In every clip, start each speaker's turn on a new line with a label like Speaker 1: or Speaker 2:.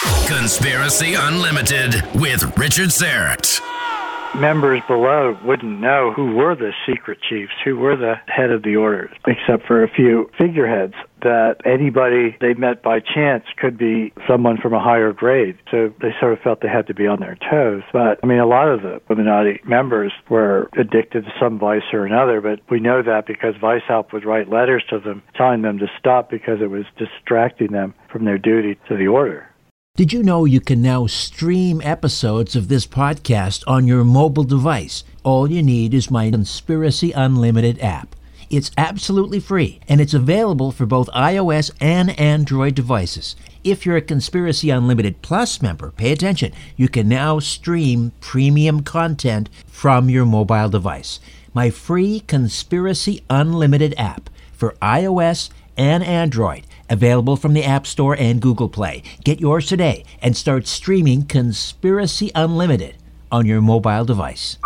Speaker 1: Conspiracy Unlimited with Richard Syrett.
Speaker 2: members below wouldn't know who were the secret chiefs, who were the head of the orders, except for a few figureheads that anybody they met by chance could be someone from a higher grade. So they sort of felt they had to be on their toes. But I mean, a lot of the Illuminati members were addicted to some vice or another, but we know that because Weishaupt would write letters to them telling them to stop because it was distracting them from their duty to the order.
Speaker 3: Did you know you can now stream episodes of this podcast on your mobile device? All you need is my Conspiracy Unlimited app. It's absolutely free and it's available for both iOS and Android devices. If you're a Conspiracy Unlimited Plus member, pay attention. You can now stream premium content from your mobile device. My free Conspiracy Unlimited app for iOS and Android, available from the App Store and Google Play. Get yours today and start streaming Conspiracy Unlimited on your mobile device.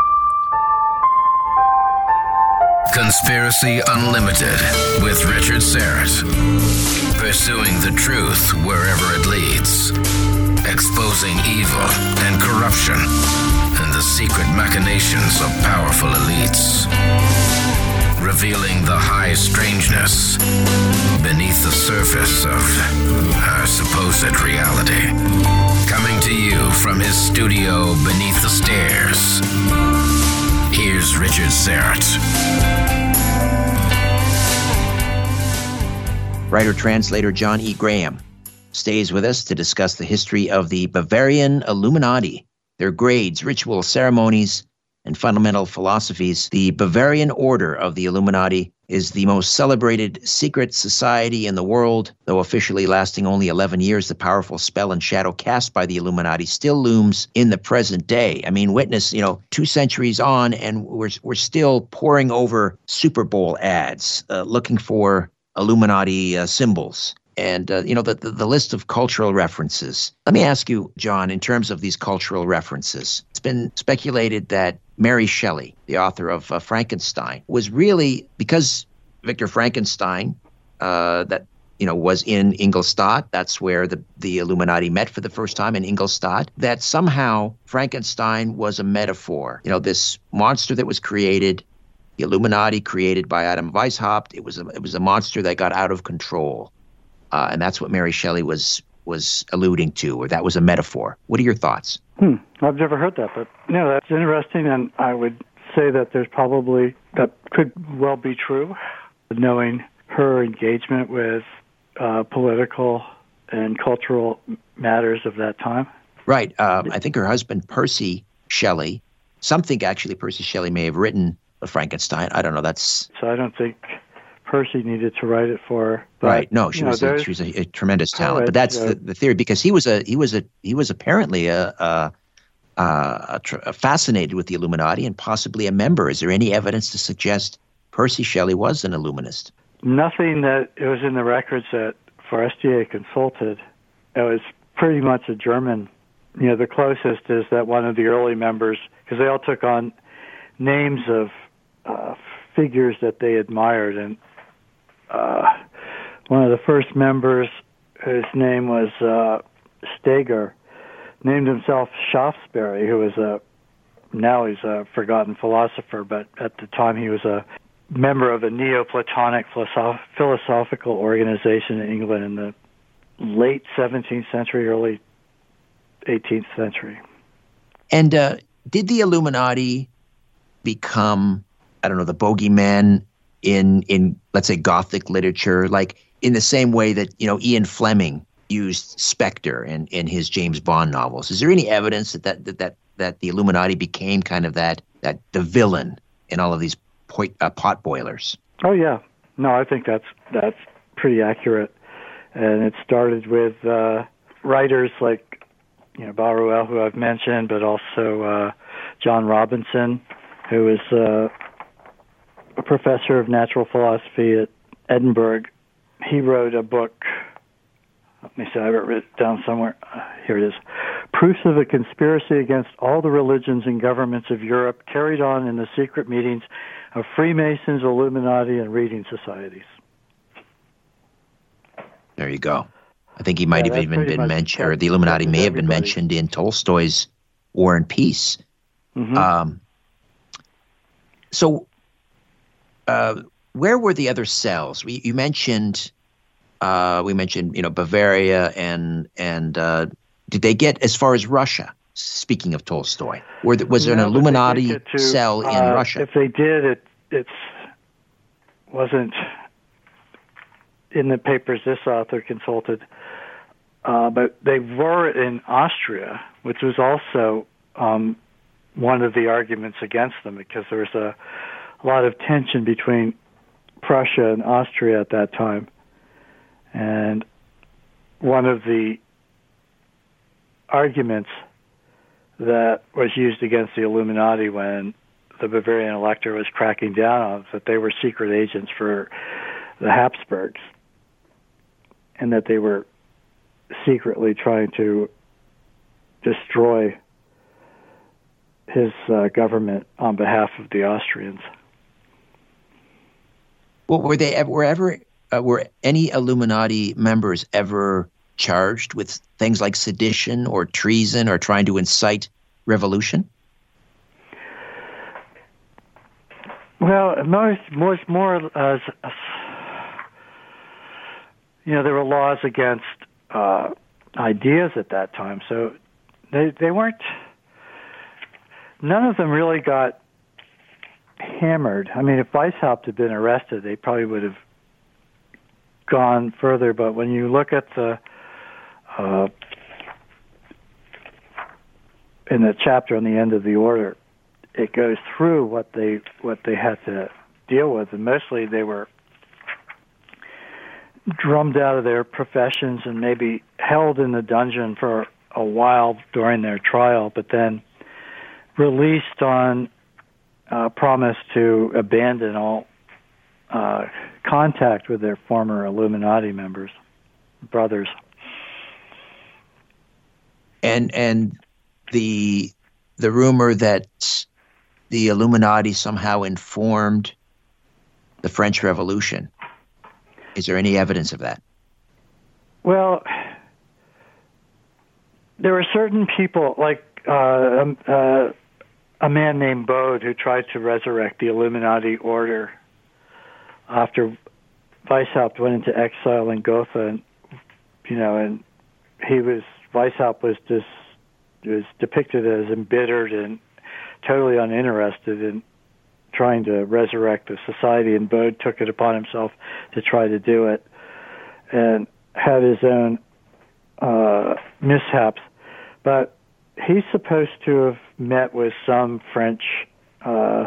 Speaker 1: Conspiracy Unlimited with Richard Syrett. Pursuing the truth wherever it leads. Exposing evil and corruption and the secret machinations of powerful elites. Revealing the high strangeness beneath the surface of our supposed reality. Coming to you from his studio beneath the stairs. Here's Richard Syrett.
Speaker 4: Writer translator Jon E. Graham stays with us to discuss the history of the Bavarian Illuminati, their grades, ritual ceremonies, and fundamental philosophies. The Bavarian Order of the Illuminati is the most celebrated secret society in the world, though officially lasting only 11 years. The powerful spell and shadow cast by the Illuminati still looms in the present day. I mean, witness, you know, two centuries on, and we're, we're still poring over Super Bowl ads, uh, looking for Illuminati uh, symbols and uh, you know the, the, the list of cultural references. Let me ask you, Jon, in terms of these cultural references, been speculated that Mary Shelley, the author of uh, Frankenstein, was really because Victor Frankenstein, uh, that you know was in Ingolstadt. That's where the the Illuminati met for the first time in Ingolstadt. That somehow Frankenstein was a metaphor. You know, this monster that was created. The Illuminati created by Adam Weishaupt. It was a, it was a monster that got out of control. Uh, and that's what Mary Shelley was was alluding to, or that was a metaphor. What are your thoughts?
Speaker 2: Hmm. I've never heard that, but you no, that's interesting, and I would say that there's probably that could well be true, knowing her engagement with uh, political and cultural matters of that time.
Speaker 4: Right. Uh, I think her husband Percy Shelley, something actually Percy Shelley may have written the Frankenstein. I don't know. That's
Speaker 2: so. I don't think Percy needed to write it for her. But,
Speaker 4: right. No, she was
Speaker 2: know,
Speaker 4: a, she was a, a tremendous talent. But that's uh, the, the, theory because he was a he was a he was apparently a, a, a, a, fascinated with the Illuminati and possibly a member. Is there any evidence to suggest Percy Shelley was an Illuminist?
Speaker 2: Nothing that it was in the records that for Forestier consulted it was pretty much a German. You know, the closest is that one of the early members, because they all took on names of uh, figures that they admired, and uh, one of the first members, whose name was uh, Steger, named himself Shaftesbury, who was a now he's a forgotten philosopher, but at the time he was a member of a Neoplatonic philosoph- philosophical organization in England in the late 17th century, early 18th century.
Speaker 4: And uh, did the Illuminati become, I don't know, the bogeyman in in let's say Gothic literature, like in the same way that you know Ian Fleming used Spectre in, in his James Bond novels? Is there any evidence that that that that, that the Illuminati became kind of that that the villain in all of these point, uh, pot boilers?
Speaker 2: Oh yeah, no, I think that's that's pretty accurate, and it started with uh, writers like you know Barruel, who I've mentioned, but also uh, John Robison, who was uh, a professor of natural philosophy at Edinburgh. He wrote a book. Let me see, I wrote it down somewhere. Uh, here it is. Proofs of a conspiracy against all the religions and governments of Europe carried on in the secret meetings of Freemasons, Illuminati, and reading societies.
Speaker 4: There you go. I think he might yeah, have even been mentioned, or the Illuminati may have been mentioned in Tolstoy's War and Peace. Mm-hmm. Um, so, uh, where were the other cells? We, you mentioned, uh, we mentioned, you know, Bavaria and and uh, did they get as far as Russia? Speaking of Tolstoy, were there, was there no, an Illuminati to, cell in
Speaker 2: uh,
Speaker 4: Russia?
Speaker 2: If they did, it it wasn't in the papers this author consulted, uh, but they were in Austria, which was also um, one of the arguments against them because there was a, a lot of tension between Prussia and Austria at that time. And one of the arguments that was used against the Illuminati when the Bavarian elector was cracking down on that they were secret agents for the Habsburgs and that they were secretly trying to destroy his uh, government on behalf of the Austrians.
Speaker 4: Well, were they were ever uh, were any Illuminati members ever charged with things like sedition or treason or trying to incite revolution?
Speaker 2: Well, most, most more as, as you know, there were laws against uh, ideas at that time, so they they weren't. None of them really got hammered. I mean, if Weishaupt had been arrested, they probably would have gone further. But when you look at the uh, in the chapter on the end of the order, it goes through what they what they had to deal with, and mostly they were drummed out of their professions and maybe held in the dungeon for a while during their trial, but then released on uh, promise to abandon all uh, contact with their former Illuminati members, brothers.
Speaker 4: And and the the rumor that the Illuminati somehow informed the French Revolution. Is there any evidence of that?
Speaker 2: Well, there were certain people, like uh, um, uh, a man named Bode, who tried to resurrect the Illuminati order after Weishaupt went into exile in Gotha, and you know, and he was Weishaupt was just was depicted as embittered and totally uninterested in trying to resurrect the society, and Bode took it upon himself to try to do it, and had his own uh, mishaps. But he's supposed to have met with some French uh,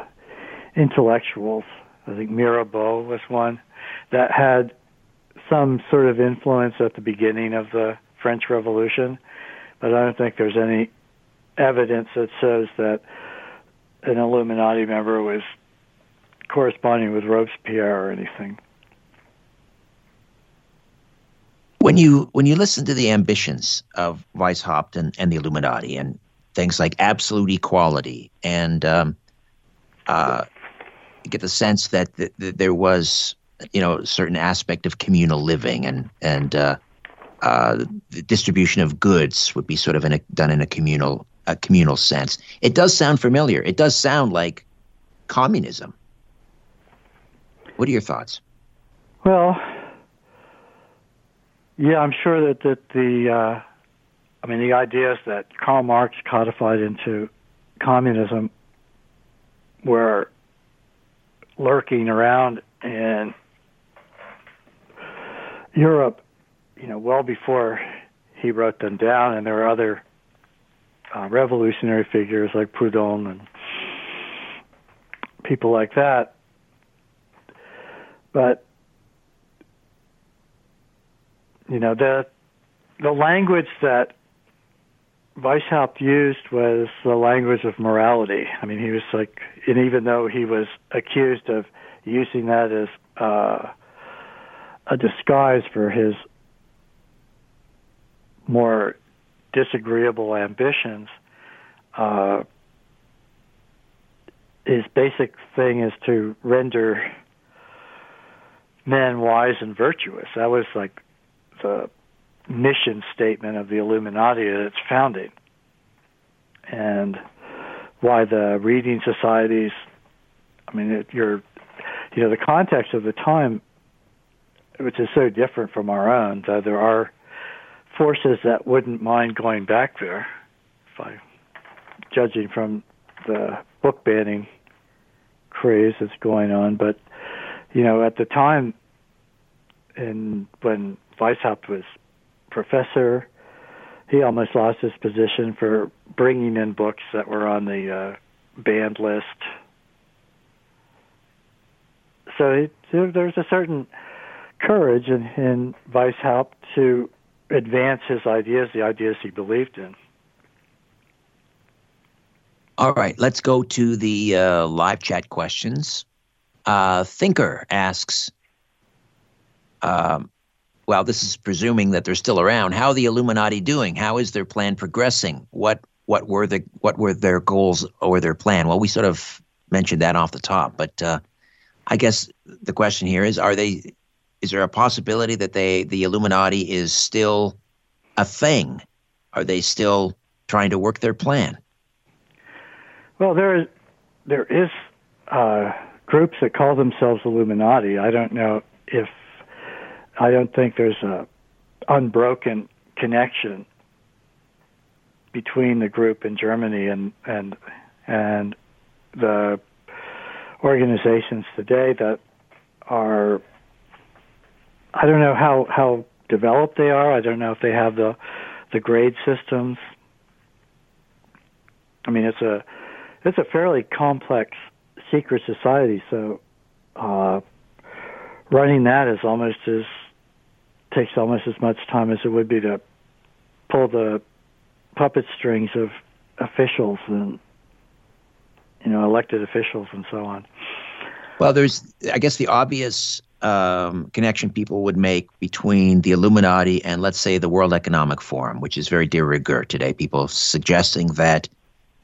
Speaker 2: intellectuals. I think Mirabeau was one that had some sort of influence at the beginning of the French Revolution, but I don't think there's any evidence that says that an Illuminati member was corresponding with Robespierre or anything.
Speaker 4: When you when you listen to the ambitions of Weishaupt and, and the Illuminati and things like absolute equality and um, uh, get the sense that, th- that there was you know a certain aspect of communal living and and uh, uh, the distribution of goods would be sort of in a, done in a communal a communal sense. It does sound familiar. It does sound like communism. What are your thoughts?
Speaker 2: Well, yeah, I'm sure that that the uh, I mean the ideas that Karl Marx codified into communism were lurking around in Europe, you know, well before he wrote them down, and there were other uh, revolutionary figures like Proudhon and people like that. But you know the the language that Weishaupt used was the language of morality. I mean, he was like, and even though he was accused of using that as uh, a disguise for his more disagreeable ambitions, uh, his basic thing is to render men wise and virtuous. That was like the mission statement of the Illuminati at its founding, and why the reading societies. I mean, it, you're, you know, the context of the time, which is so different from our own. That there are forces that wouldn't mind going back there, if I, judging from the book banning craze that's going on. But you know, at the time, and when Weishaupt was professor, he almost lost his position for bringing in books that were on the uh, banned list. So there's a certain courage in, in Weishaupt to advance his ideas, the ideas he believed in.
Speaker 4: All right, let's go to the uh, live chat questions. Uh, Thinker asks, um, well, this is presuming that they're still around. How are the Illuminati doing? How is their plan progressing? What what were the what were their goals or their plan? Well, we sort of mentioned that off the top, but uh, I guess the question here is: Are they is there a possibility that they the Illuminati is still a thing? Are they still trying to work their plan?
Speaker 2: Well, there is there is uh, groups that call themselves Illuminati. I don't know if I don't think there's a unbroken connection between the group in Germany and and and the organizations today that are I don't know how how developed they are. I don't know if they have the the grade systems. I mean, it's a it's a fairly complex secret society, so uh, running that is almost as takes almost as much time as it would be to pull the puppet strings of officials and you know elected officials and so on.
Speaker 4: Well, there's I guess the obvious um, connection people would make between the Illuminati and, let's say, the World Economic Forum, which is very de rigueur today. People suggesting that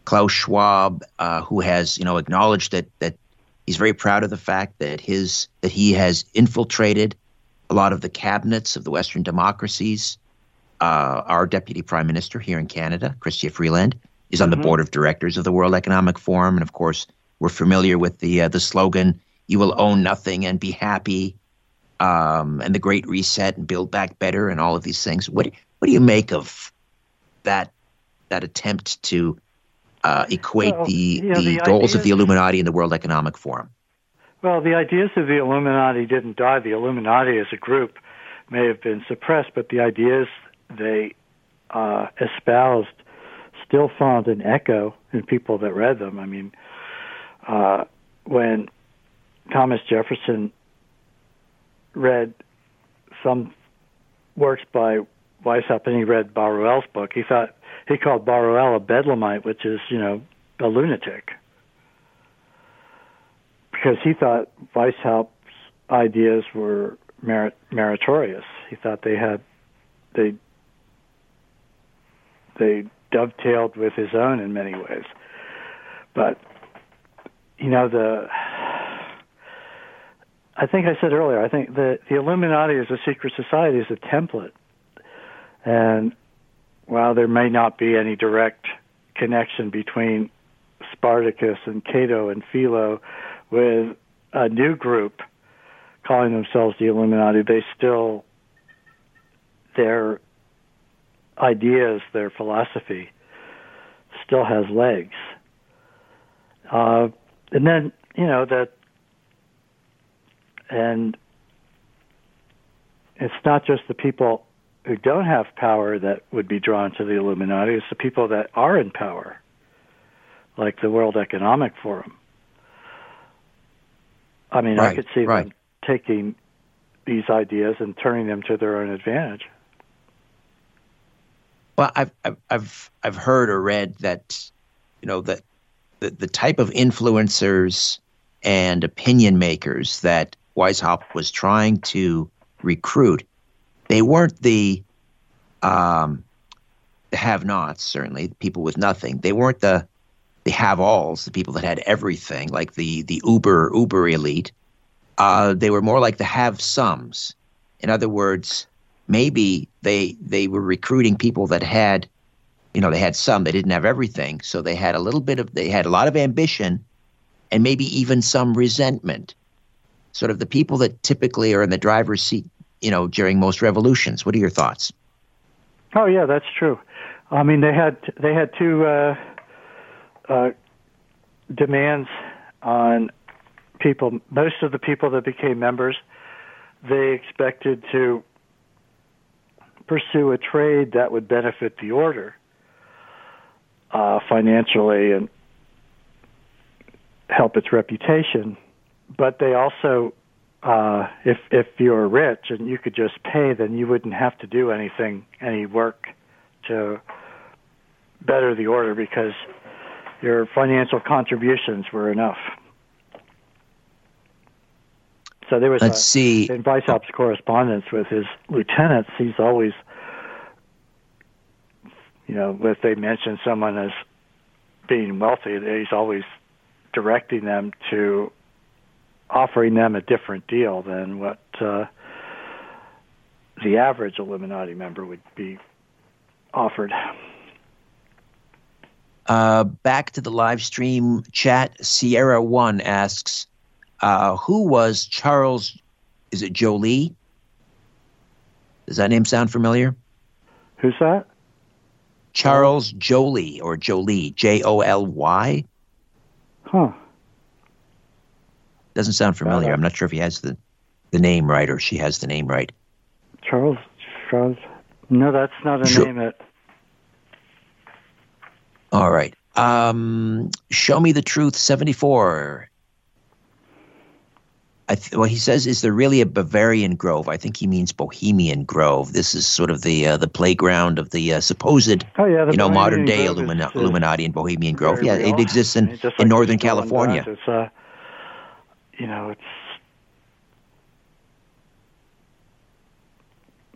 Speaker 4: Klaus Schwab, uh, who has you know acknowledged that that he's very proud of the fact that his that he has infiltrated a lot of the cabinets of the Western democracies. Uh, our deputy prime minister here in Canada, Chrystia Freeland, is on mm-hmm. the board of directors of the World Economic Forum, and of course, we're familiar with the uh, the slogan you will own nothing and be happy, um, and the Great Reset and Build Back Better and all of these things. What what do you make of that that attempt to uh, equate well, the you know, the, the goals of the Illuminati and the World Economic Forum?
Speaker 2: Well, the ideas of the Illuminati didn't die. The Illuminati as a group may have been suppressed, but the ideas they uh, espoused still found an echo in people that read them. I mean, uh, when Thomas Jefferson read some works by Weishaupt and he read Barruel's book. He thought he called Barruel a bedlamite, which is you know a lunatic, because he thought Weishaupt's ideas were merit, meritorious. He thought they had they they dovetailed with his own in many ways. But you know the I think I said earlier, I think the the Illuminati as a secret society is a template. And while there may not be any direct connection between Spartacus and Cato and Philo with a new group calling themselves the Illuminati, they still their ideas, their philosophy still has legs. Uh, and then, you know, that, and it's not just the people who don't have power that would be drawn to the Illuminati, it's the people that are in power, like the World Economic Forum. I mean,
Speaker 4: right,
Speaker 2: I could see
Speaker 4: right.
Speaker 2: them taking these ideas and turning them to their own advantage.
Speaker 4: Well, I've I've I've I've heard or read that, you know, that the the type of influencers and opinion makers that Weishaupt was trying to recruit, they weren't the um, the have-nots. Certainly, people with nothing. They weren't the the have-alls, the people that had everything, like the the uber uber elite. Uh, they were more like the have-somes. In other words, maybe they they were recruiting people that had you know they had some they didn't have everything so they had a little bit of they had a lot of ambition and maybe even some resentment sort of the people that typically are in the driver's seat you know during most revolutions what are your thoughts
Speaker 2: oh yeah that's true i mean they had they had two uh, uh, demands on people most of the people that became members they expected to pursue a trade that would benefit the order uh, financially and help its reputation. But they also, uh, if if you're rich and you could just pay, then you wouldn't have to do anything, any work to better the order because your financial contributions were enough. So there was
Speaker 4: Let's
Speaker 2: a,
Speaker 4: see.
Speaker 2: in Weishaupt's correspondence with his lieutenants, he's always, you know, if they mention someone as being wealthy, he's always directing them to offering them a different deal than what uh, the average Illuminati member would be offered.
Speaker 4: Uh, back to the live stream chat. Sierra One asks, uh, "Who was Charles? Is it Jolie? Does that name sound familiar?
Speaker 2: Who's that?
Speaker 4: Charles Jolie or Jolie? J O L Y?
Speaker 2: Huh.
Speaker 4: Doesn't sound familiar. I'm not sure if he has the the name right or she has the name right.
Speaker 2: Charles Charles. No, that's not a
Speaker 4: Jo-
Speaker 2: name. That
Speaker 4: All right. Um, show me the truth. Seventy four. I th- well, he says, "Is there really a Bavarian Grove?" I think he means Bohemian Grove. This is sort of the uh, the playground of the uh, supposed,
Speaker 2: Oh yeah, the
Speaker 4: you know,
Speaker 2: Bohemian
Speaker 4: modern day Illumina-
Speaker 2: is
Speaker 4: Illuminati and Bohemian Grove. Yeah,
Speaker 2: real.
Speaker 4: it exists in
Speaker 2: I mean, just
Speaker 4: in Northern California.
Speaker 2: It's uh, you know, it's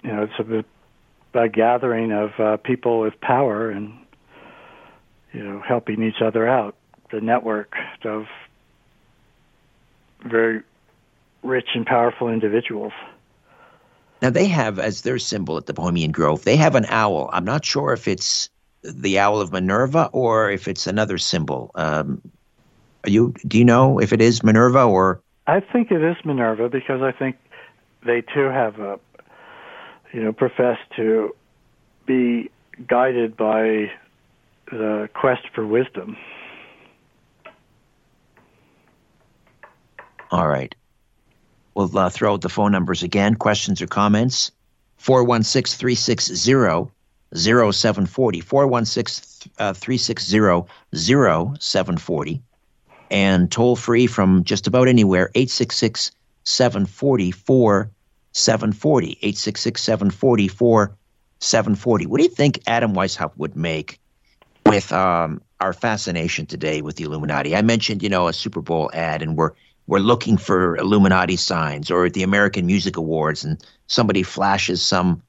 Speaker 2: you know, it's a, a gathering of uh, people with power and you know, helping each other out. The network of very rich and powerful individuals.
Speaker 4: Now they have as their symbol at the Bohemian Grove, they have an owl. I'm not sure if it's the owl of Minerva or if it's another symbol. Um, are you do you know if it is Minerva or
Speaker 2: I think it is Minerva because I think they too have a, you know, profess to be guided by the quest for wisdom.
Speaker 4: All right. We'll uh, throw out the phone numbers again. Questions or comments? 416 360 0740. 416 360 0740. And toll free from just about anywhere 866 740 4740. 866 740 4740. What do you think Adam Weishaupt would make with um, our fascination today with the Illuminati? I mentioned, you know, a Super Bowl ad, and we're we're looking for Illuminati signs, or at the American Music Awards, and somebody flashes some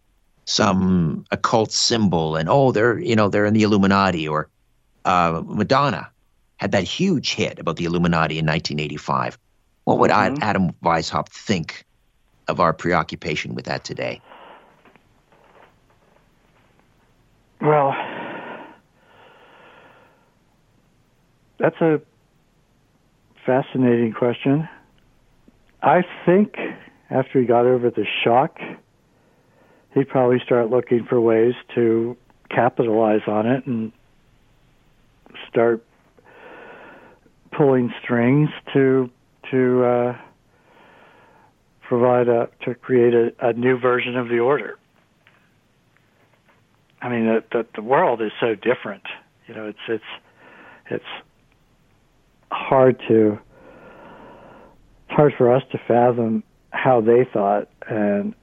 Speaker 4: some occult symbol, and oh, they're you know they're in the Illuminati, or uh, Madonna had that huge hit about the Illuminati in 1985. What would mm-hmm. Adam Weishaupt think of our preoccupation with that today?
Speaker 2: Well, that's a fascinating question. I think after he got over the shock, he'd probably start looking for ways to capitalize on it and start pulling strings to to uh, provide a to create a, a new version of the order. I mean, the, the the world is so different. You know, it's it's it's hard to it's hard for us to fathom how they thought, and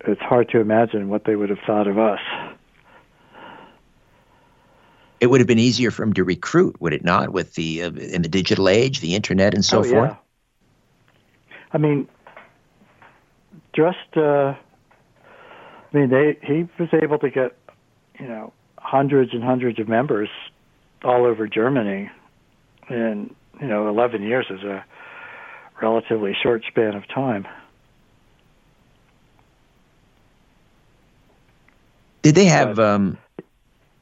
Speaker 2: it's hard to imagine what they would have thought of us.
Speaker 4: It would have been easier for him to recruit, would it not, with the uh, in the digital age, the internet, and so
Speaker 2: oh,
Speaker 4: forth.
Speaker 2: Yeah. I mean, just uh, I mean, they he was able to get you know hundreds and hundreds of members all over Germany in you know 11 years is a relatively short span of time.
Speaker 4: Did they have um,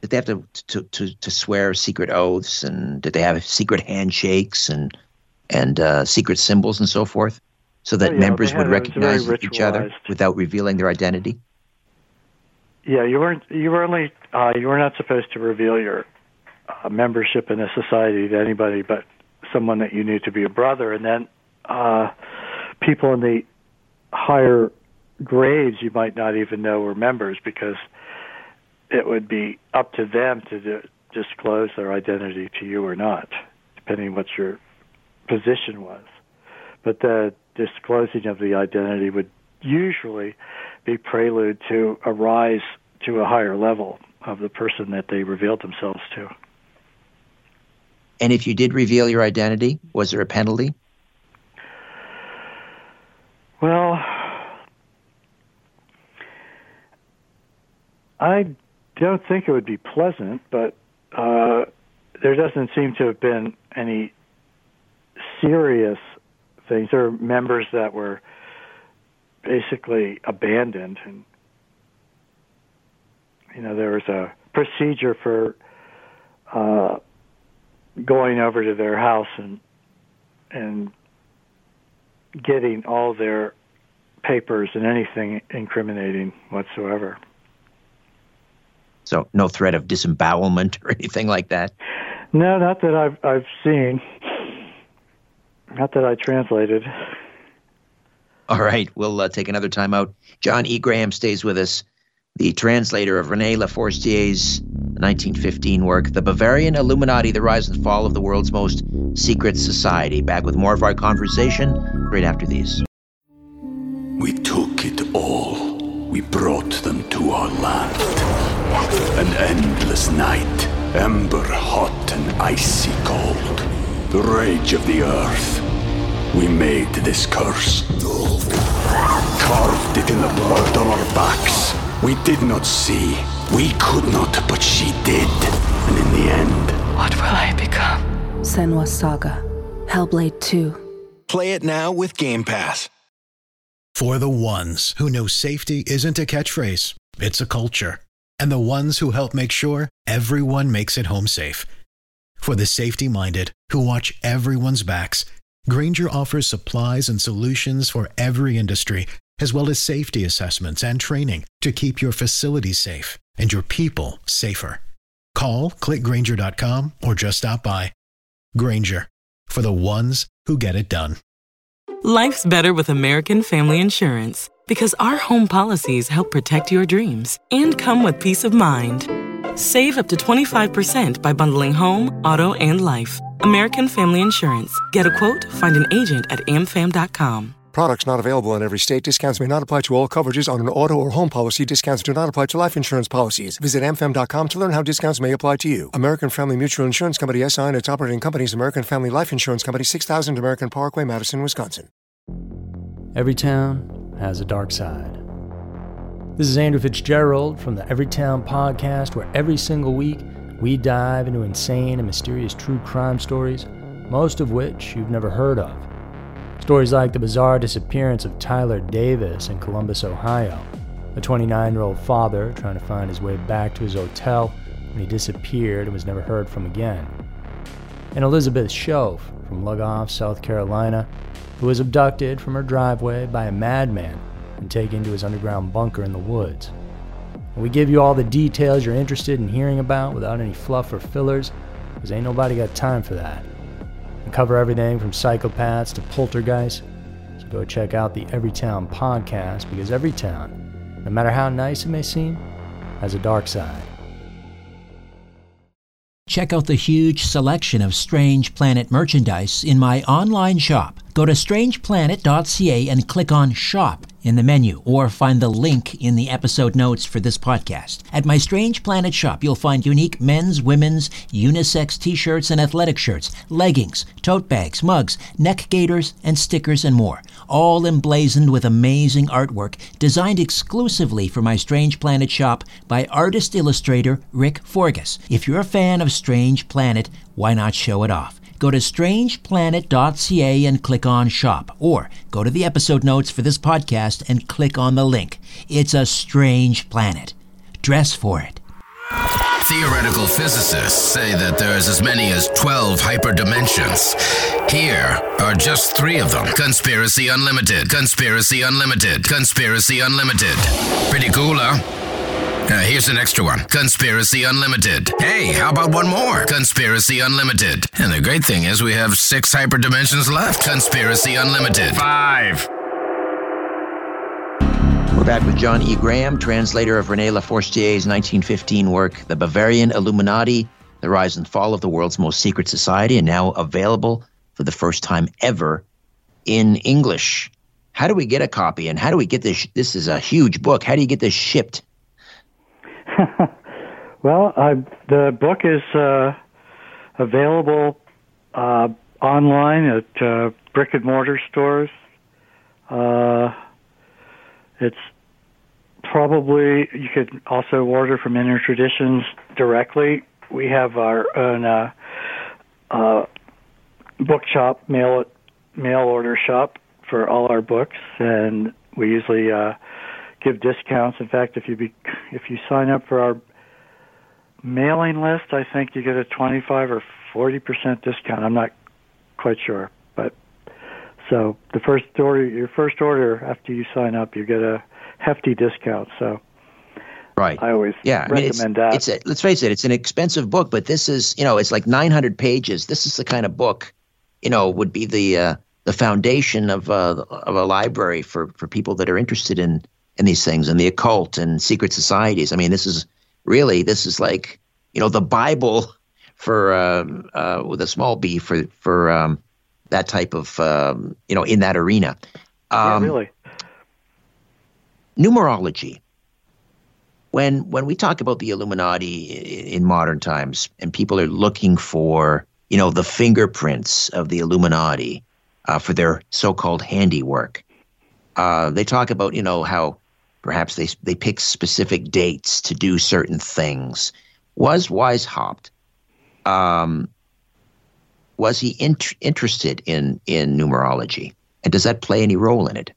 Speaker 4: did they have to, to to to swear secret oaths and did they have secret handshakes and and uh, secret symbols and so forth, so that
Speaker 2: oh,
Speaker 4: members would recognize each other without revealing their identity?
Speaker 2: Yeah, you weren't. You were only. Uh, you were not supposed to reveal your uh, membership in a society to anybody but someone that you knew to be a brother, and then uh, people in the higher grades you might not even know were members because it would be up to them to disclose their identity to you or not, depending what your position was. But the disclosing of the identity would usually be prelude to a rise to a higher level of the person that they revealed themselves to.
Speaker 4: And if you did reveal your identity, was there a penalty?
Speaker 2: Well, I don't think it would be pleasant, but uh, there doesn't seem to have been any serious things. There are members that were basically abandoned and you know there was a procedure for uh going over to their house and and getting all their papers and anything incriminating whatsoever.
Speaker 4: So no threat of disembowelment or anything like that.
Speaker 2: No, not that I've I've seen. Not that I translated.
Speaker 4: All right, we'll uh, take another time out. Jon E. Graham stays with us, the translator of Rene Le Forestier's 1915 work, The Bavarian Illuminati The Rise and Fall of the World's Most Secret Society. Back with more of our conversation right after these.
Speaker 5: We took it all. We brought them to our land. An endless night, ember hot and icy cold. The rage of the earth we made this curse. Carved it in the blood on our backs. We did not see. We could not, but she did. And in the end.
Speaker 6: What will I become?
Speaker 7: Senua's Saga. Hellblade 2.
Speaker 8: Play it now with Game Pass.
Speaker 9: For the ones who know safety isn't a catchphrase, it's a culture. And the ones who help make sure everyone makes it home safe. For the safety minded who watch everyone's backs Grainger offers supplies and solutions for every industry, as well as safety assessments and training to keep your facility safe and your people safer. Call clickgrainger.com or just stop by. Grainger for the ones who get it done.
Speaker 10: Life's better with American Family Insurance because our home policies help protect your dreams and come with peace of mind. Save up to 25% by bundling home, auto, and life. American Family Insurance. Get a quote, find an agent at amfam.com.
Speaker 11: Products not available in every state. Discounts may not apply to all coverages on an auto or home policy. Discounts do not apply to life insurance policies. Visit amfam.com to learn how discounts may apply to you. American Family Mutual Insurance Company SI and its operating companies American Family Life Insurance Company 6000 American Parkway, Madison, Wisconsin.
Speaker 12: Every town has a dark side
Speaker 6: This is Andrew Fitzgerald from the Everytown podcast, where every single week we dive into insane and mysterious true crime stories, most of which you've never heard of. Stories like the bizarre disappearance of Tyler Davis in Columbus, Ohio, a 29 year old father trying to find his way back to his hotel when he disappeared and was never heard from again, and Elizabeth Shoaf from Lugoff, South Carolina, who was abducted from her driveway by a madman and taken to his underground bunker in the woods. We give you all the details you're interested in hearing about without any fluff or fillers, because ain't nobody got time for that. Cover everything from psychopaths to poltergeists, so go check out the Everytown podcast because every town, no matter how nice it may seem, has a dark side.
Speaker 3: Check out the huge selection of Strange Planet merchandise in my online shop. Go to strangeplanet.ca and click on Shop in the menu or find the link in the episode notes for this podcast. At my Strange Planet shop, you'll find unique men's, women's, unisex t shirts and athletic shirts, leggings, tote bags, mugs, neck gaiters, and stickers, and more. All emblazoned with amazing artwork designed exclusively for my Strange Planet shop by artist illustrator Rick Forgus. If you're a fan of Strange Planet, why not show it off? Go to strangeplanet.ca and click on shop, or go to the episode notes for this podcast and click on the link. It's a strange planet. Dress for it.
Speaker 1: Theoretical physicists say that there's as many as 12 hyperdimensions. Here are just three of them Conspiracy Unlimited, Conspiracy Unlimited, Conspiracy Unlimited. Pretty cool, huh? Uh, here's an extra one Conspiracy Unlimited. Hey, how about one more? Conspiracy Unlimited. And the great thing is, we have six hyperdimensions left. Conspiracy Unlimited. Five.
Speaker 4: We're back with Jon E. Graham, translator of Rene Le Forestier's 1915 work, The Bavarian Illuminati The Rise and Fall of the World's Most Secret Society, and now available for the first time ever in English. How do we get a copy, and how do we get this? This is a huge book. How do you get this shipped?
Speaker 2: well, I, the book is uh, available uh, online at uh, brick and mortar stores. Uh, it's probably you could also order from Inner Traditions directly. We have our own uh, uh, book shop, mail mail order shop for all our books, and we usually give discounts. In fact, if you be, if you sign up for our mailing list, I think you get a 25 or 40 percent discount. I'm not quite sure, but so the first order, your first order after you sign up, you get a hefty discount. So.
Speaker 4: Right.
Speaker 2: I always
Speaker 4: yeah,
Speaker 2: recommend
Speaker 4: I mean, it's,
Speaker 2: that.
Speaker 4: It's a, let's face it, it's an expensive book, but this is, you know, it's like 900 pages. This is the kind of book, you know, would be the uh, the foundation of uh, of a library for for people that are interested in in these things and the occult and secret societies. I mean, this is really this is like you know the Bible for um, uh, with a small b for for um, that type of um, you know in that arena.
Speaker 2: yeah, really.
Speaker 4: Numerology. When when we talk about the Illuminati in modern times, and people are looking for you know the fingerprints of the Illuminati uh, for their so-called handiwork, uh, they talk about you know how perhaps they they pick specific dates to do certain things. Was Weishaupt, um, was he in, interested in in numerology, and does that play any role in it?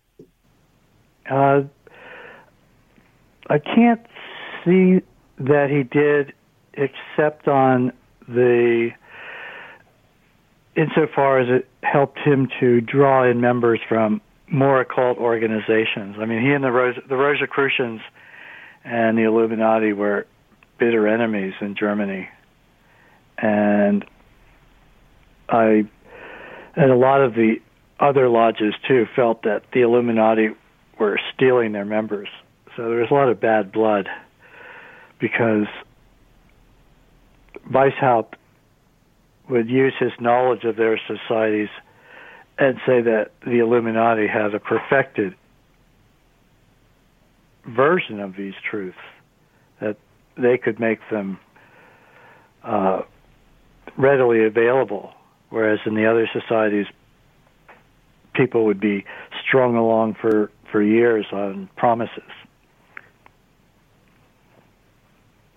Speaker 2: Uh, I can't see that he did, except on the insofar as it helped him to draw in members from more occult organizations. I mean, he and the the Rosicrucians and the Illuminati were bitter enemies in Germany, and I and a lot of the other lodges too felt that the Illuminati were stealing their members. So there was a lot of bad blood because Weishaupt would use his knowledge of their societies and say that the Illuminati has a perfected version of these truths, that they could make them uh, readily available, whereas in the other societies, people would be strung along for, for years on promises.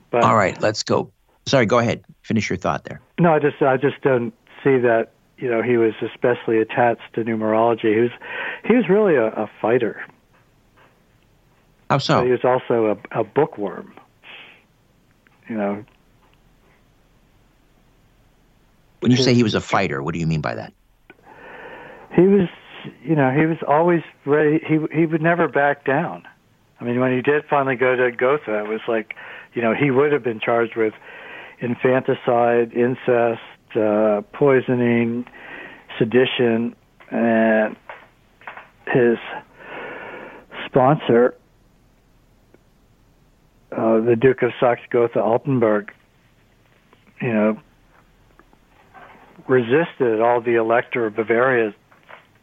Speaker 2: But
Speaker 4: All right, let's go. Sorry, go ahead. Finish your thought there.
Speaker 2: No, I just I just don't see that. You know, he was especially attached to numerology. He was he was really a, a fighter.
Speaker 4: How so?
Speaker 2: He was also a, a bookworm. You know,
Speaker 4: When you say he was a fighter, what do you mean by that?
Speaker 2: he was you know he was always ready. He he would never back down. I mean, when he did finally go to Gotha, it was like, you know, he would have been charged with infanticide, incest, uh, poisoning, sedition, and his sponsor, uh, the Duke of Saxe Gotha Altenburg, you know, resisted all the Elector of Bavaria's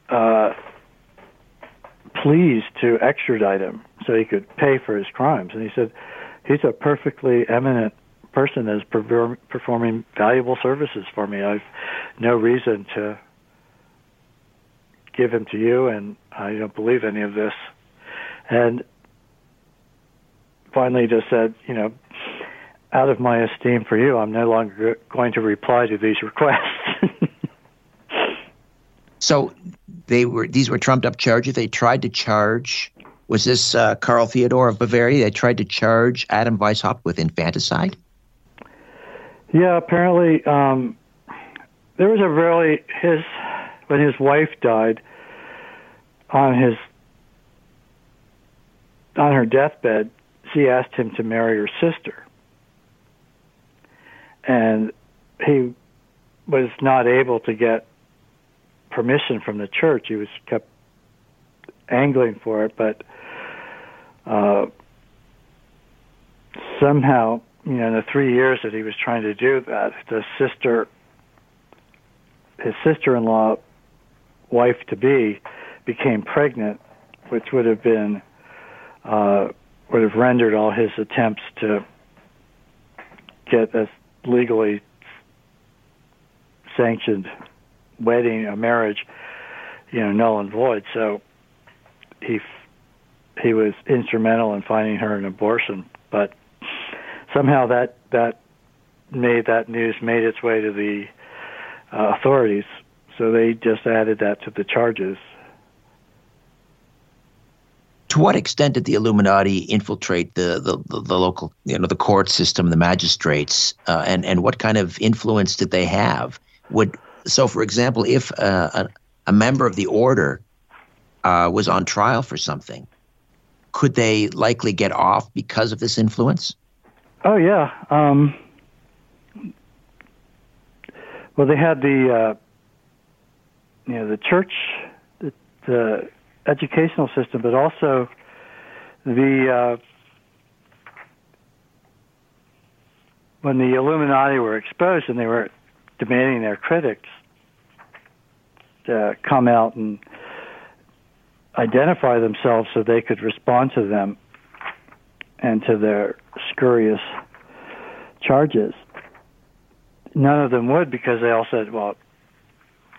Speaker 2: uh, pleas to extradite him so he could pay for his crimes. And he said, he's a perfectly eminent person that's perform- performing valuable services for me. I've no reason to give him to you, and I don't believe any of this. And finally just said, you know, out of my esteem for you, I'm no longer going to reply to these requests.
Speaker 4: So they were these were trumped up charges. They tried to charge. Was this uh, Karl Theodor of Bavaria? They tried to charge Adam Weishaupt with infanticide.
Speaker 2: Yeah, apparently um, there was a really his when his wife died on his on her deathbed. She asked him to marry her sister, and he was not able to get permission from the church. He was kept angling for it, but uh, somehow, you know, in the three years that he was trying to do that, the sister, his sister-in-law, wife to be, became pregnant, which would have been uh, would have rendered all his attempts to get a legally sanctioned wedding, a marriage, you know, null and void. So he he was instrumental in finding her an abortion, but somehow that that made that news made its way to the uh, authorities. So they just added that to the charges.
Speaker 4: To what extent did the Illuminati infiltrate the the, the, the local, you know, the court system, the magistrates, uh, and and what kind of influence did they have? Would so, for example, if uh, a, a member of the order uh, was on trial for something, could they likely get off because of this influence?
Speaker 2: Oh yeah. Um, well, they had the uh, you know the church, the, the educational system, but also the uh, when the Illuminati were exposed and they were demanding their critics to come out and identify themselves so they could respond to them and to their scurrious charges. None of them would because they all said, well,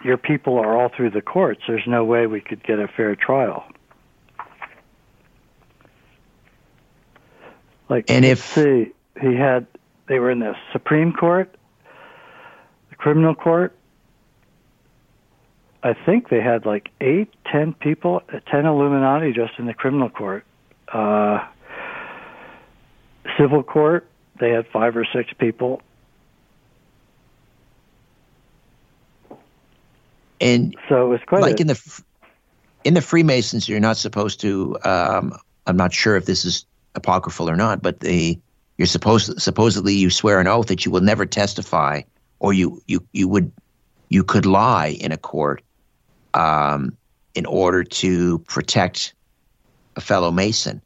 Speaker 2: your people are all through the courts. There's no way we could get a fair trial. Like,
Speaker 4: and
Speaker 2: if see, he had, they were in the Supreme Court, the criminal court. I think they had like eight, ten people, ten Illuminati just in the criminal court. Uh, civil court, they had five or six people.
Speaker 4: And
Speaker 2: so it was quite
Speaker 4: like
Speaker 2: a,
Speaker 4: in the in the Freemasons, you're not supposed to. Um, I'm not sure if this is apocryphal or not, but the you're supposed supposedly you swear an oath that you will never testify, or you you you would you could lie in a court um, in order to protect a fellow Mason.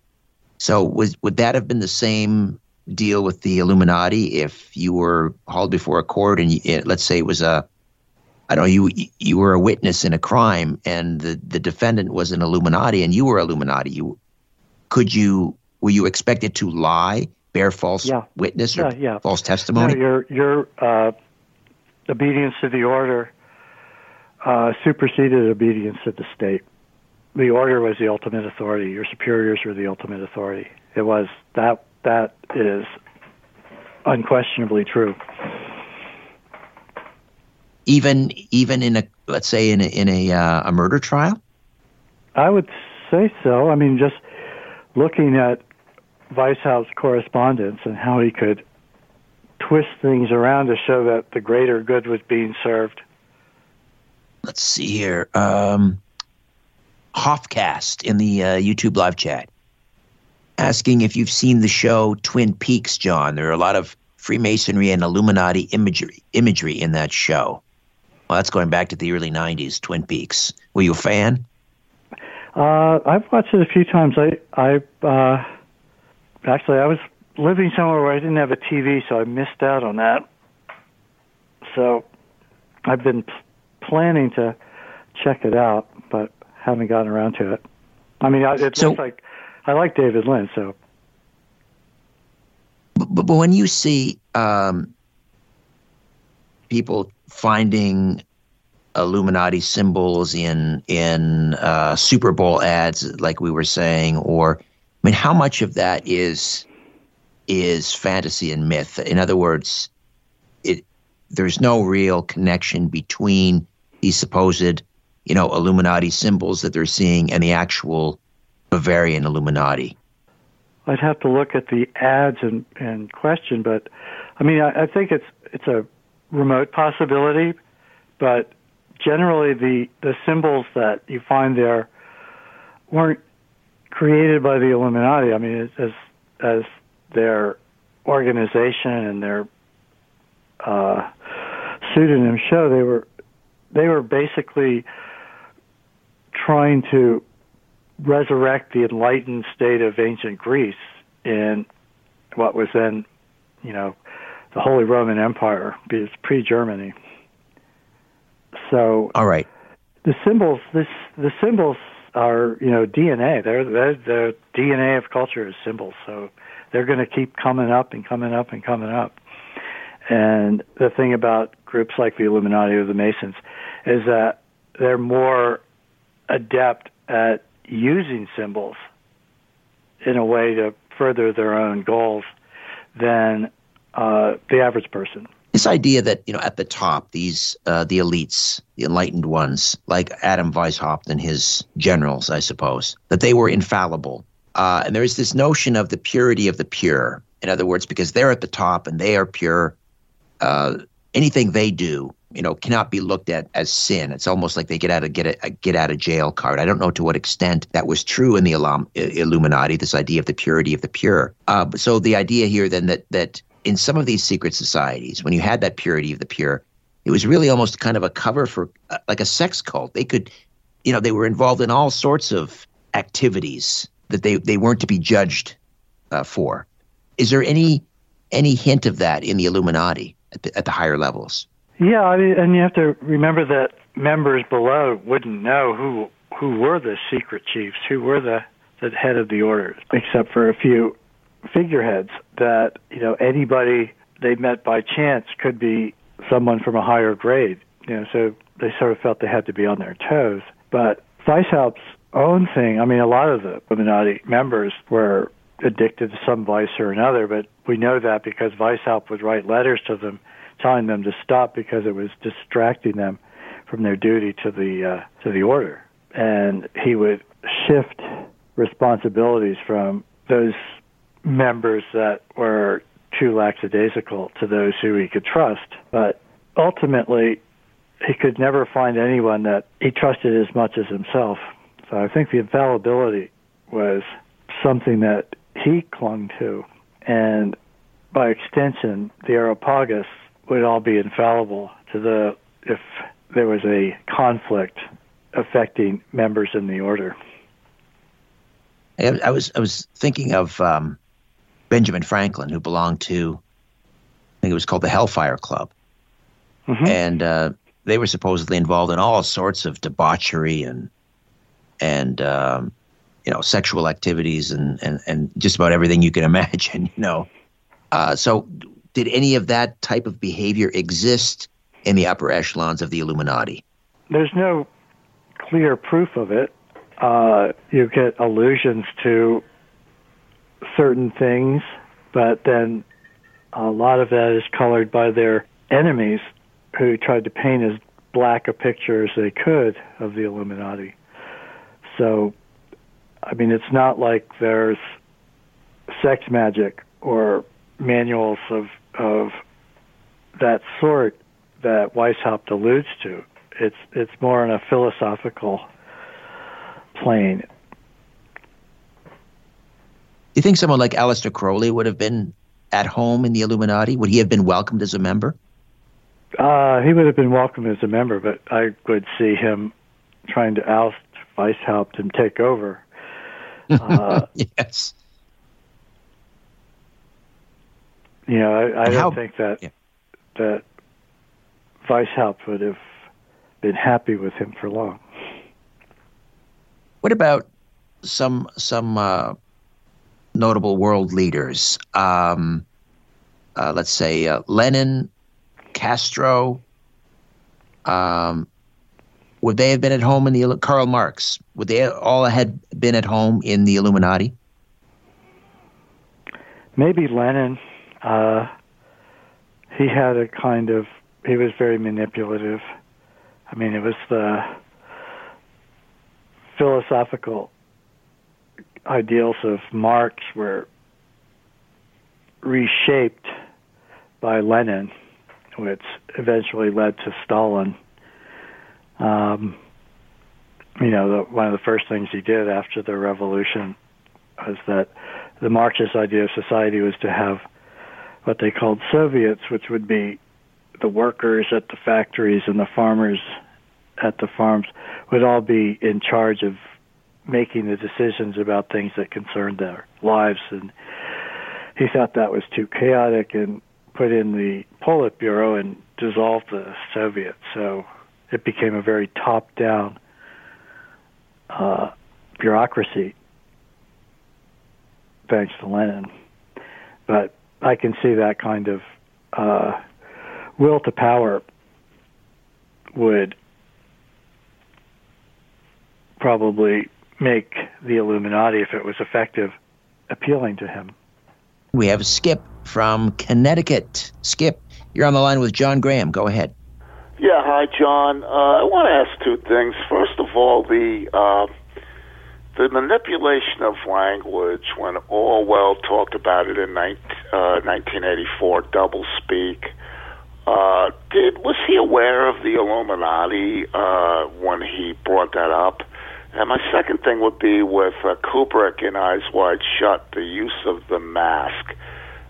Speaker 4: So was would that have been the same deal with the Illuminati if you were hauled before a court and you, let's say it was a I don't know you you were a witness in a crime and the, the defendant was an Illuminati and you were Illuminati you could you were you expected to lie bear false
Speaker 2: yeah.
Speaker 4: witness or
Speaker 2: yeah, yeah.
Speaker 4: false testimony
Speaker 2: no, your your uh, obedience to the order uh, superseded obedience to the state the order was the ultimate authority your superiors were the ultimate authority it was that that is unquestionably true.
Speaker 4: Even even in a let's say in a, in a uh, a murder trial.
Speaker 2: I would say so. I mean, just looking at Weishaupt correspondence and how he could twist things around to show that the greater good was being served.
Speaker 4: Let's see here. Um, Hoffcast in the uh, YouTube live chat asking if you've seen the show Twin Peaks, Jon. There are a lot of Freemasonry and Illuminati imagery imagery in that show. Well, that's going back to the early '90s. Twin Peaks. Were you a fan?
Speaker 2: Uh, I've watched it a few times. I, I uh, actually I was living somewhere where I didn't have a TV, so I missed out on that. So I've been p- planning to check it out, haven't gotten around to it. I mean, it
Speaker 4: So-
Speaker 2: looks like I like David Lynch, so
Speaker 4: But, but when you see um, people finding Illuminati symbols in in uh, Super Bowl ads, like we were saying, or I mean, how much of that is is fantasy and myth? In other words, it there's no real connection between these supposed, you know, Illuminati symbols that they're seeing and the actual Bavarian Illuminati.
Speaker 2: I'd have to look at the ads and and question. But I mean, I, I think it's it's a remote possibility, but generally the the symbols that you find there weren't created by the Illuminati. I mean, as as their organization and their uh, pseudonym show, they were they were basically trying to resurrect the enlightened state of ancient Greece in what was then, you know, the Holy Roman Empire, it's pre-Germany. So
Speaker 4: All right.
Speaker 2: the symbols, this the symbols are, you know, DNA. They're, they're the DNA of culture is symbols. So they're going to keep coming up and coming up and coming up. And the thing about groups like the Illuminati or the Masons is that they're more adept at using symbols in a way to further their own goals than uh, the average person.
Speaker 4: this idea that you know at the top these uh, the elites the enlightened ones like adam weishaupt and his generals i suppose that they were infallible uh, and there's this notion of the purity of the pure in other words because they're at the top and they are pure uh, anything they do you know cannot be looked at as sin. It's almost like they get out of get a, a get out of jail card. I don't know to what extent that was true in the Illum- illuminati this idea of the purity of the pure. Uh, so the idea here then that that in some of these secret societies when you had that purity of the pure it was really almost kind of a cover for uh, like a sex cult. They could you know they were involved in all sorts of activities that they they weren't to be judged uh, for. Is there any any hint of that in the illuminati at the, at the higher levels
Speaker 2: Yeah, I mean, and you have to remember that members below wouldn't know who who were the secret chiefs, who were the the head of the orders, except for a few figureheads that you know anybody they met by chance could be someone from a higher grade. You know, so they sort of felt they had to be on their toes. But Weishaupt's own thing, I mean, a lot of the Illuminati members were addicted to some vice or another, but we know that because Weishaupt would write letters to them telling them to stop because it was distracting them from their duty to the uh, to the order, and he would shift responsibilities from those members that were too lackadaisical to those who he could trust. But ultimately, he could never find anyone that he trusted as much as himself. So I think the infallibility was something that he clung to, and by extension, the Areopagus would all be infallible to the if there was a conflict affecting members in the order.
Speaker 4: I, I was I was thinking of um, Benjamin Franklin, who belonged to, I think it was called the Hellfire Club, and uh, they were supposedly involved in all sorts of debauchery and and um, you know sexual activities and, and and just about everything you can imagine. You know, uh, so did any of that type of behavior exist in the upper echelons of the Illuminati?
Speaker 2: There's no clear proof of it. Uh, you get allusions to certain things, but then a lot of that is colored by their enemies who tried to paint as black a picture as they could of the Illuminati. So, I mean, it's not like there's sex magic or manuals of of that sort that Weishaupt alludes to. It's it's more on a philosophical plane.
Speaker 4: Do you think someone like Aleister Crowley would have been at home in the Illuminati? Would he have been welcomed as a member?
Speaker 2: Uh, he would have been welcome as a member, but I would see him trying to oust Weishaupt and take over.
Speaker 4: Uh, yes.
Speaker 2: You know, I, I don't
Speaker 4: how-
Speaker 2: think that
Speaker 4: yeah.
Speaker 2: that Weishaupt would have been happy with him for long.
Speaker 4: What about some some uh, notable world leaders? Um, uh, let's say uh, Lenin, Castro. Um, would they have been at home in the Karl Marx? Would they all had been at home in the Illuminati?
Speaker 2: Maybe Lenin. Uh, he had a kind of he was very manipulative. I mean, it was the philosophical ideals of Marx were reshaped by Lenin, which eventually led to Stalin. Um, you know, the, one of the first things he did after the revolution was that the Marxist idea of society was to have what they called Soviets, which would be the workers at the factories and the farmers at the farms would all be in charge of making the decisions about things that concerned their lives and he thought that was too chaotic and put in the Politburo and dissolved the Soviets. So it became a very top down uh, bureaucracy thanks to Lenin. But I can see that kind of uh, will to power would probably make the Illuminati, if it was effective, appealing to him.
Speaker 4: We have Skip from Connecticut. Skip, you're on the line with Jon Graham. Go ahead.
Speaker 12: Yeah, hi, Jon. Uh, I want to ask two things. First of all, the uh, the manipulation of language when Orwell talked about it in 19, uh, 1984, double speak. Uh, did was he aware of the Illuminati uh, when he brought that up? And my second thing would be with uh, Kubrick in Eyes Wide Shut, the use of the mask,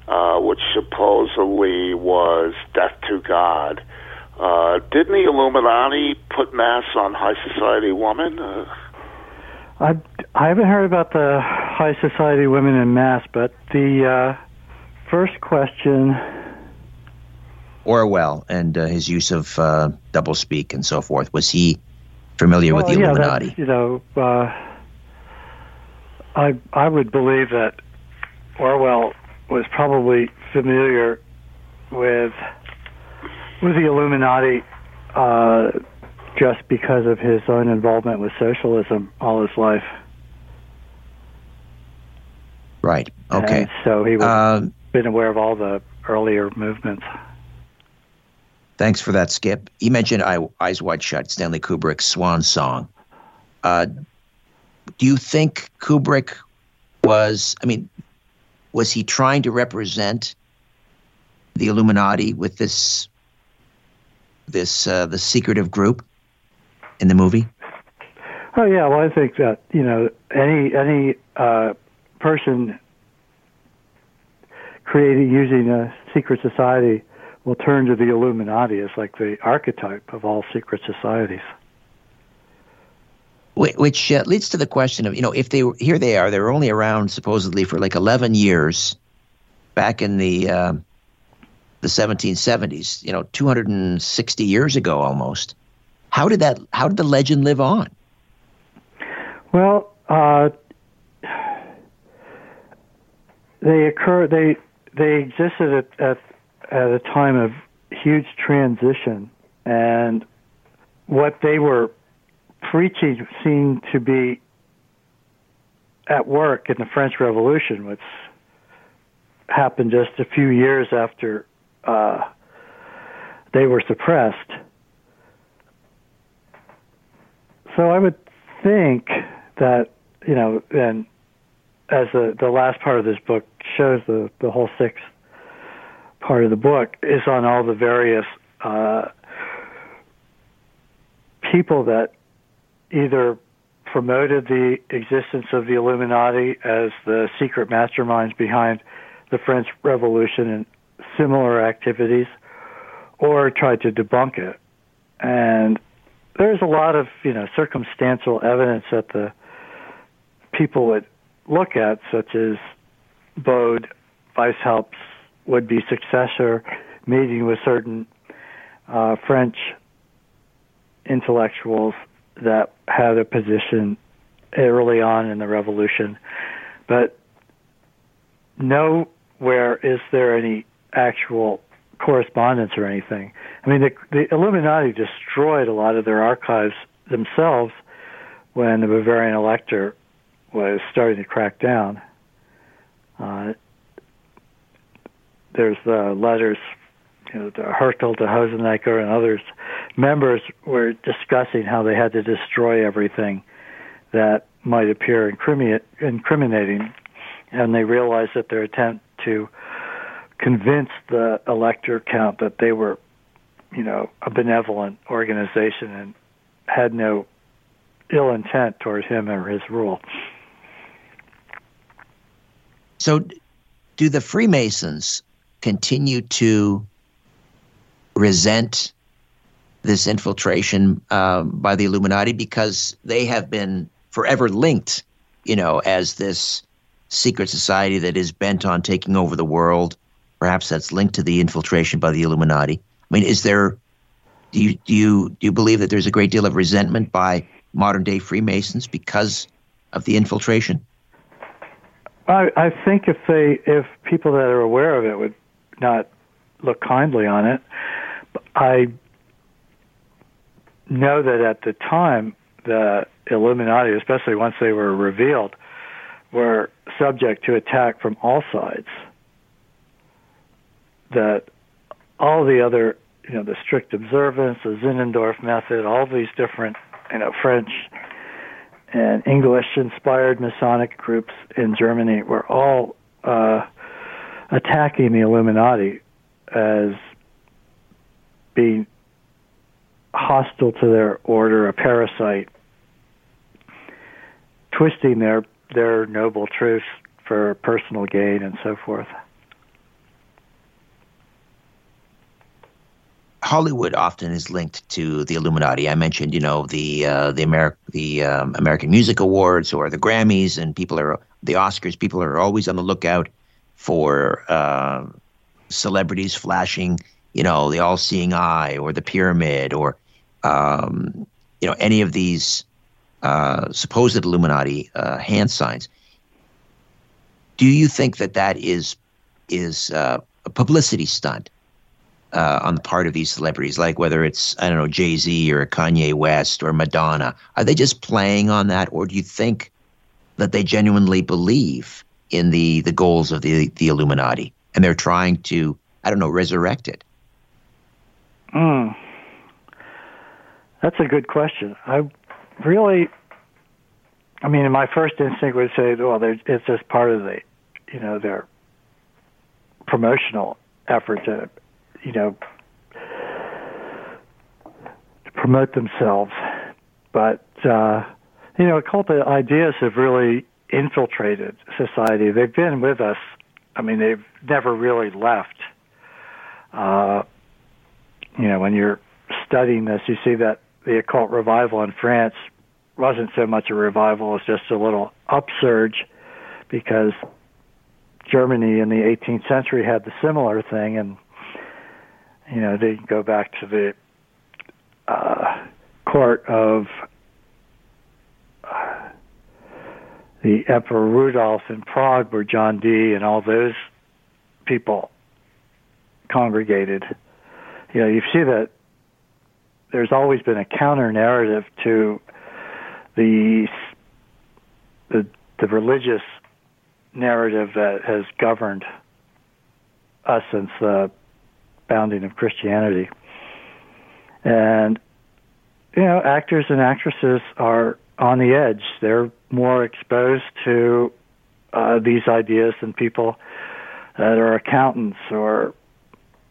Speaker 12: uh, which supposedly was death to God. Uh, didn't the Illuminati put masks on high society women? Uh,
Speaker 2: I, I haven't heard about the high society women in mass, but the uh, first question.
Speaker 4: Orwell and uh, his use of uh, doublespeak and so forth. Was he familiar
Speaker 2: well,
Speaker 4: with the
Speaker 2: yeah,
Speaker 4: Illuminati?
Speaker 2: That, you know, uh, I I would believe that Orwell was probably familiar with with the Illuminati uh, just because of his own involvement with socialism all his life.
Speaker 4: Right. Okay.
Speaker 2: And so he would
Speaker 4: Um,
Speaker 2: have been aware of all the earlier movements.
Speaker 4: Thanks for that, Skip. You mentioned Eye- Eyes Wide Shut, Stanley Kubrick's swan song. Uh, do you think Kubrick was, I mean, was he trying to represent the Illuminati with this, this, uh, the secretive group in the movie?
Speaker 2: Oh yeah, well I think that you know any any uh, person creating using a secret society will turn to the Illuminati as like the archetype of all secret societies.
Speaker 4: Wh- Which uh, leads to the question of, you know, if they were, here they are, they were only around supposedly for like 11 years back in the, uh, the 1770s, you know, 260 years ago almost. How did that, how did the legend live on?
Speaker 2: Well, uh, they occur. They they existed at, at at a time of huge transition, and what they were preaching seemed to be at work in the French Revolution, which happened just a few years after uh, they were suppressed. So I would think that you know, and as the the last part of this book shows, the the whole sixth part of the book is on all the various uh, people that either promoted the existence of the Illuminati as the secret masterminds behind the French Revolution and similar activities, or tried to debunk it. And there's a lot of you know circumstantial evidence that the people would look at, such as Bode, Weishaupt's would-be successor, meeting with certain uh, French intellectuals that had a position early on in the revolution, but nowhere is there any actual correspondence or anything. I mean, the, the Illuminati destroyed a lot of their archives themselves when the Bavarian elector was starting to crack down. Uh, there's the letters, you know, to Hertel, to Hosenecker, and others. Members were discussing how they had to destroy everything that might appear incriminating, and they realized that their attempt to convince the elector count that they were, you know, a benevolent organization and had no ill intent toward him or his rule.
Speaker 4: So, do the Freemasons continue to resent this infiltration um, by the Illuminati because they have been forever linked, you know, as this secret society that is bent on taking over the world. Perhaps that's linked to the infiltration by the Illuminati. I mean, is there? Do you do you do you believe that there's a great deal of resentment by modern day Freemasons because of the infiltration?
Speaker 2: I, I think if they if people that are aware of it would not look kindly on it, I know that at the time the Illuminati, especially once they were revealed, were subject to attack from all sides. That all the other, you know, the strict observance, the Zinnendorf method, all these different, you know, French and English-inspired Masonic groups in Germany were all uh, attacking the Illuminati as being hostile to their order, a parasite, twisting their their noble truths for personal gain and so forth.
Speaker 4: Hollywood often is linked to the Illuminati. I mentioned, you know, the uh, the Ameri- the um, American Music Awards or the Grammys, and people are the Oscars. People are always on the lookout for uh, celebrities flashing, you know, the all-seeing eye or the pyramid or um, you know any of these uh, supposed Illuminati uh, hand signs. Do you think that that is is uh, a publicity stunt? Uh, on the part of these celebrities, like whether it's I don't know Jay Z or Kanye West or Madonna? Are they just playing on that, or do you think that they genuinely believe in the the goals of the the Illuminati and they're trying to I don't know resurrect it?
Speaker 2: Hmm. That's a good question. I really, I mean, my first instinct would say, well, it's just part of the, you know, their promotional effort to you know, promote themselves. But uh, you know, occult ideas have really infiltrated society. They've been with us. I mean, they've never really left. Uh, you know, when you're studying this, you see that the occult revival in France wasn't so much a revival as just a little upsurge because Germany in the 18th century had the similar thing, and you know, they go back to the uh, court of uh, the Emperor Rudolph in Prague, where John Dee and all those people congregated. You know, you see that there's always been a counter narrative to the the the religious narrative that has governed us since the founding of Christianity. And you know, actors and actresses are on the edge. They're more exposed to uh, these ideas than people that are accountants or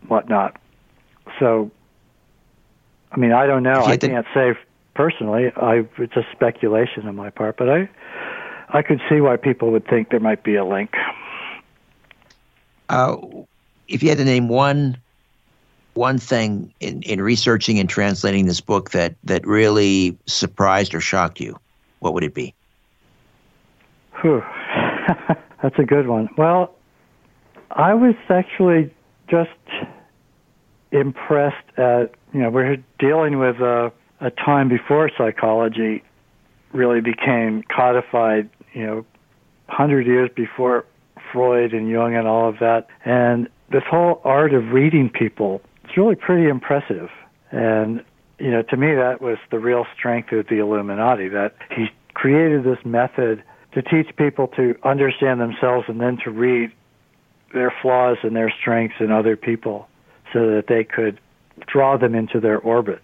Speaker 2: whatnot. So, I mean, I don't know. I can't say personally. I it's a speculation on my part, but I I could see why people would think there might be a link.
Speaker 4: Uh, if you had to name one one thing in, in researching and translating this book that that really surprised or shocked you, what would it be?
Speaker 2: That's a good one. Well, I was actually just impressed at you know we're dealing with a, a time before psychology really became codified. You know, hundred years before Freud and Jung and all of that, and this whole art of reading people really pretty impressive. And you know, to me, that was the real strength of the Illuminati. That he created this method to teach people to understand themselves and then to read their flaws and their strengths in other people, so that they could draw them into their orbit.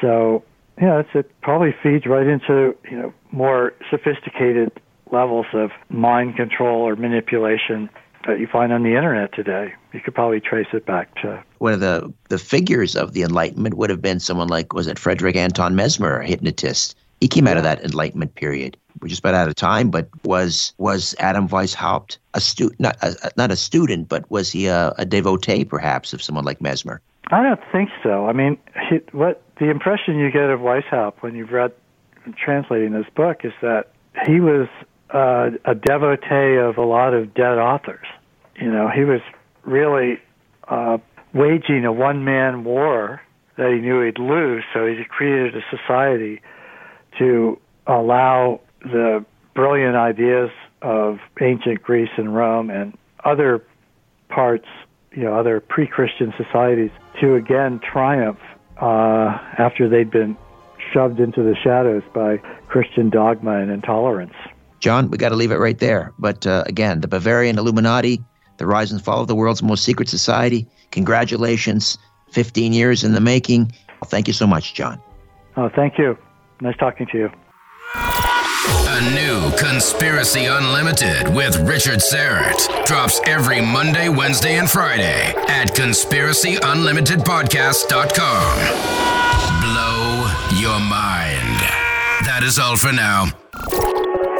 Speaker 2: So, you know, it probably feeds right into you know more sophisticated levels of mind control or manipulation that you find on the internet today. You could probably trace it back to
Speaker 4: one of the the figures of the Enlightenment would have been someone like was it Frederick Anton Mesmer, a hypnotist. He came out of that Enlightenment period. We're just about out of time, but was was Adam Weishaupt a student? Not a, not a student, but was he a, a devotee, perhaps, of someone like Mesmer?
Speaker 2: I don't think so. I mean, he, what the impression you get of Weishaupt when you've read translating this book is that he was uh, a devotee of a lot of dead authors. You know, he was really uh, waging a one man war that he knew he'd lose, so he created a society to allow the brilliant ideas of ancient Greece and Rome and other parts, you know, other pre Christian societies to again triumph uh, after they'd been shoved into the shadows by Christian dogma and intolerance.
Speaker 4: Jon, we got to leave it right there. But uh, again, the Bavarian Illuminati, the rise and fall of the world's most secret society. Congratulations. 15 years in the making. Well, thank you so much, Jon.
Speaker 2: Oh, thank you. Nice talking to you.
Speaker 1: A new Conspiracy Unlimited with Richard Syrett drops every Monday, Wednesday, and Friday at conspiracyunlimitedpodcast.com. Blow your mind. That is all for now.